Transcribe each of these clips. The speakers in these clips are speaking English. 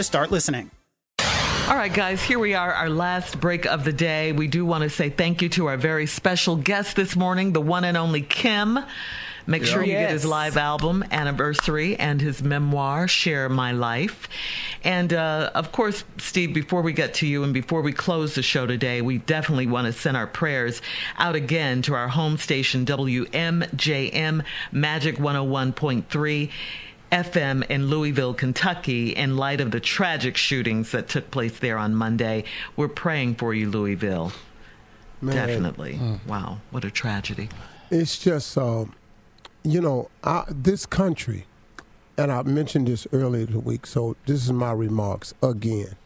to start listening. All right, guys, here we are, our last break of the day. We do want to say thank you to our very special guest this morning, the one and only Kem. Make sure you get his live album, Anniversary, and his memoir, Share My Life. And uh, of course, Steve, before we get to you and before we close the show today, we definitely want to send our prayers out again to our home station, WMJM Magic 101.3. FM in Louisville, Kentucky, in light of the tragic shootings that took place there on Monday. We're praying for you, Louisville. Man, Definitely. Wow, what a tragedy. It's just, uh, you know, I, this country, and I mentioned this earlier in the week, so this is my remarks again.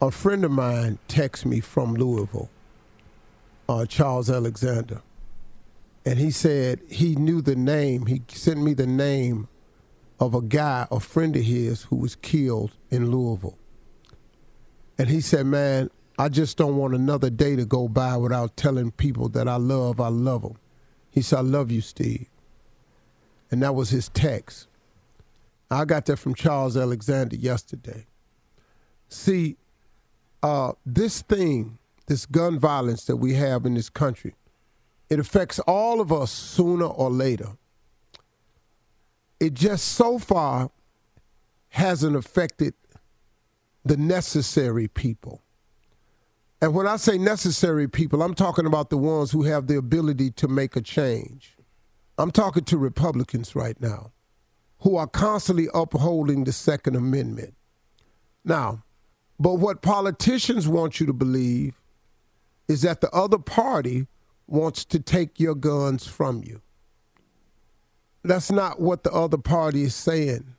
A friend of mine texted me from Louisville, uh, Charles Alexander, and he said he knew the name. He sent me the name of a guy, a friend of his, who was killed in Louisville. And he said, Man, I just don't want another day to go by without telling people that I love, I love them. He said, I love you, Steve. And that was his text. I got that from Charles Alexander yesterday. See, uh, this thing, this gun violence that we have in this country, it affects all of us sooner or later. It just so far hasn't affected the necessary people. And when I say necessary people, I'm talking about the ones who have the ability to make a change. I'm talking to Republicans right now who are constantly upholding the Second Amendment. Now, but what politicians want you to believe is that the other party wants to take your guns from you. That's not what the other party is saying.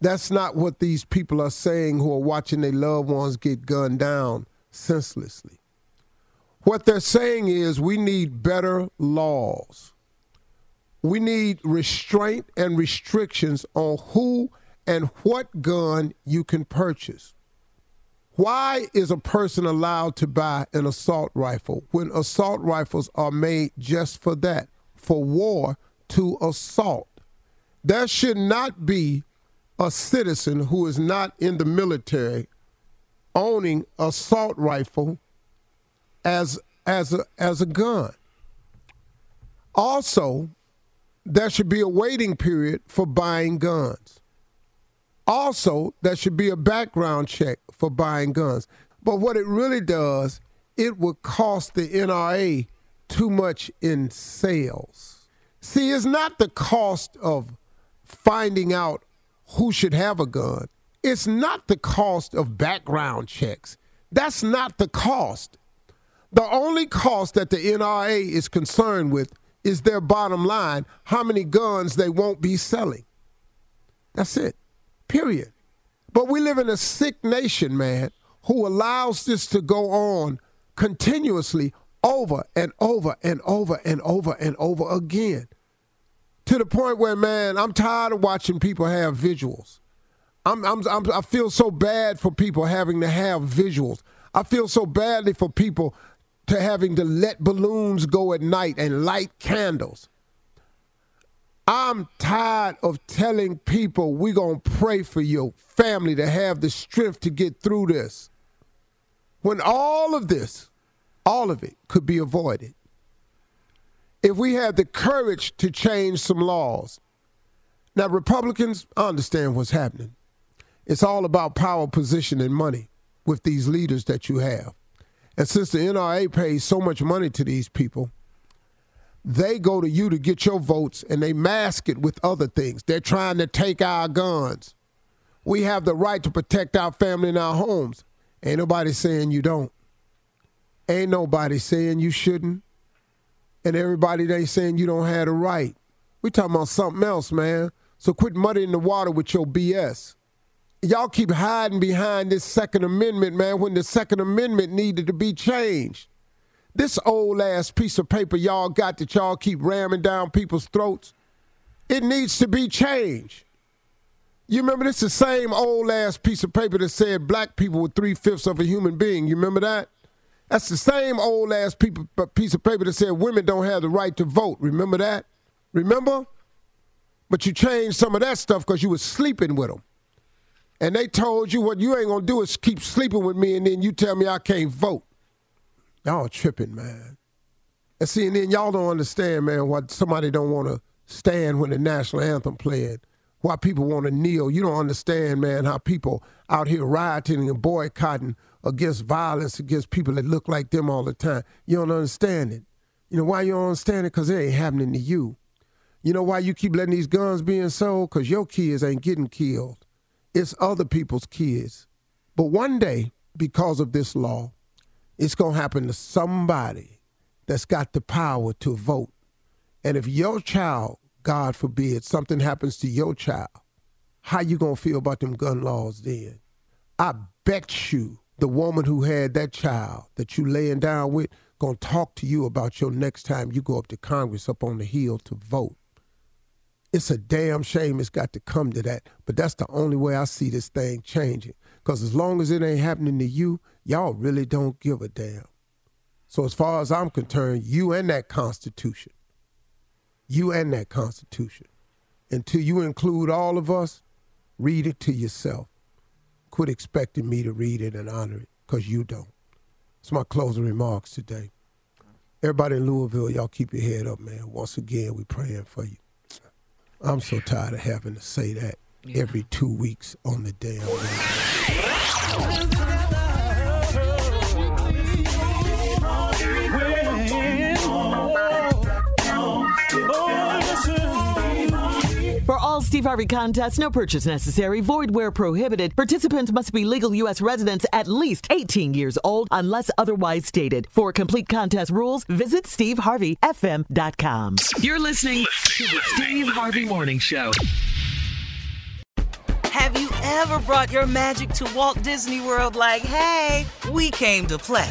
That's not what these people are saying who are watching their loved ones get gunned down senselessly. What they're saying is we need better laws. We need restraint and restrictions on who and what gun you can purchase. Why is a person allowed to buy an assault rifle when assault rifles are made just for that, for war to assault? There should not be a citizen who is not in the military owning assault rifle as as a as a gun. Also, there should be a waiting period for buying guns. Also, there should be a background check for buying guns. But what it really does, it would cost the NRA too much in sales. See, it's not the cost of finding out who should have a gun. It's not the cost of background checks. That's not the cost. The only cost that the NRA is concerned with is their bottom line how many guns they won't be selling. That's it. Period. But we live in a sick nation, man, who allows this to go on continuously over and over and over and over and over again. To the point where, man, I'm tired of watching people have visuals. I'm, I'm, I'm, i feel so bad for people having to have visuals. I feel so badly for people to having to let balloons go at night and light candles. I'm tired of telling people we're going to pray for your family to have the strength to get through this. When all of this, all of it could be avoided. If we had the courage to change some laws. Now, Republicans, understand what's happening. It's all about power, position, and money with these leaders that you have. And since the NRA pays so much money to these people, they go to you to get your votes and they mask it with other things. They're trying to take our guns. We have the right to protect our family and our homes. Ain't nobody saying you don't. Ain't nobody saying you shouldn't. And everybody they saying you don't have the right. We talking about something else, man. So quit muddying the water with your BS y'all keep hiding behind this Second Amendment, man, when the Second Amendment needed to be changed. This old ass piece of paper y'all got that y'all keep ramming down people's throats, it needs to be changed. You remember this the same old ass piece of paper that said black people were three fifths of a human being. You remember that? That's the same old ass uh, piece of paper that said women don't have the right to vote. Remember that? Remember? But you changed some of that stuff because you were sleeping with them and they told you what you ain't gonna do is keep sleeping with me, and then you tell me I can't vote. Y'all tripping, man. And see, and then y'all don't understand, man, why somebody don't want to stand when the national anthem played. Why people want to kneel. You don't understand, man, how people out here rioting and boycotting against violence against people that look like them all the time. You don't understand it. You know why you don't understand it? Because it ain't happening to you. You know why you keep letting these guns being sold? Because your kids ain't getting killed it's other people's kids. But one day, because of this law, it's going to happen to somebody that's got the power to vote. And if your child, God forbid, something happens to your child, how you to feel about them gun laws then? I bet you the woman who had that child that you laying down with to talk to you about your next time you go up to Congress up on the Hill to vote. It's a damn shame it's got to come to that. But that's the only way I see this thing changing. Because as long as it ain't happening to you, y'all really don't give a damn. So as far as I'm concerned, you and that Constitution, you and that Constitution, until you include all of us, read it to yourself. Quit expecting me to read it and honor it, because you don't. It's my closing remarks today. Everybody in Louisville, y'all keep your head up, man. Once again, we praying for you. I'm so tired of having to say that yeah. every two weeks on the damn. Steve Harvey contest, no purchase necessary, void where prohibited. Participants must be legal U.S. residents at least 18 years old unless otherwise stated. For complete contest rules, visit SteveHarveyFM.com. You're listening to the Steve Harvey Morning Show. Have you ever brought your magic to Walt Disney World like, hey, we came to play?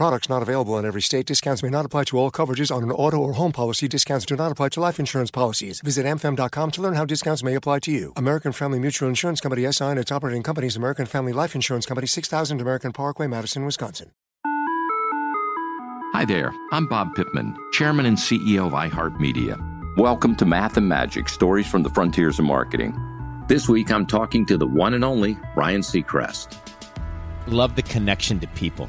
products not available in every state. Discounts may not apply to all coverages on an auto or home policy. Discounts do not apply to life insurance policies. Visit amfam.com to learn how discounts may apply to you. American Family Mutual Insurance Company SI and its operating companies American Family Life Insurance Company 6000 American Parkway, Madison, Wisconsin. Hi there. I'm Bob Pittman, Chairman and CEO of iHeartMedia. Welcome to Math and Magic Stories from the Frontiers of Marketing. This week I'm talking to the one and only Ryan Seacrest. Love the connection to people.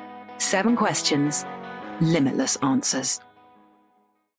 Seven questions, limitless answers.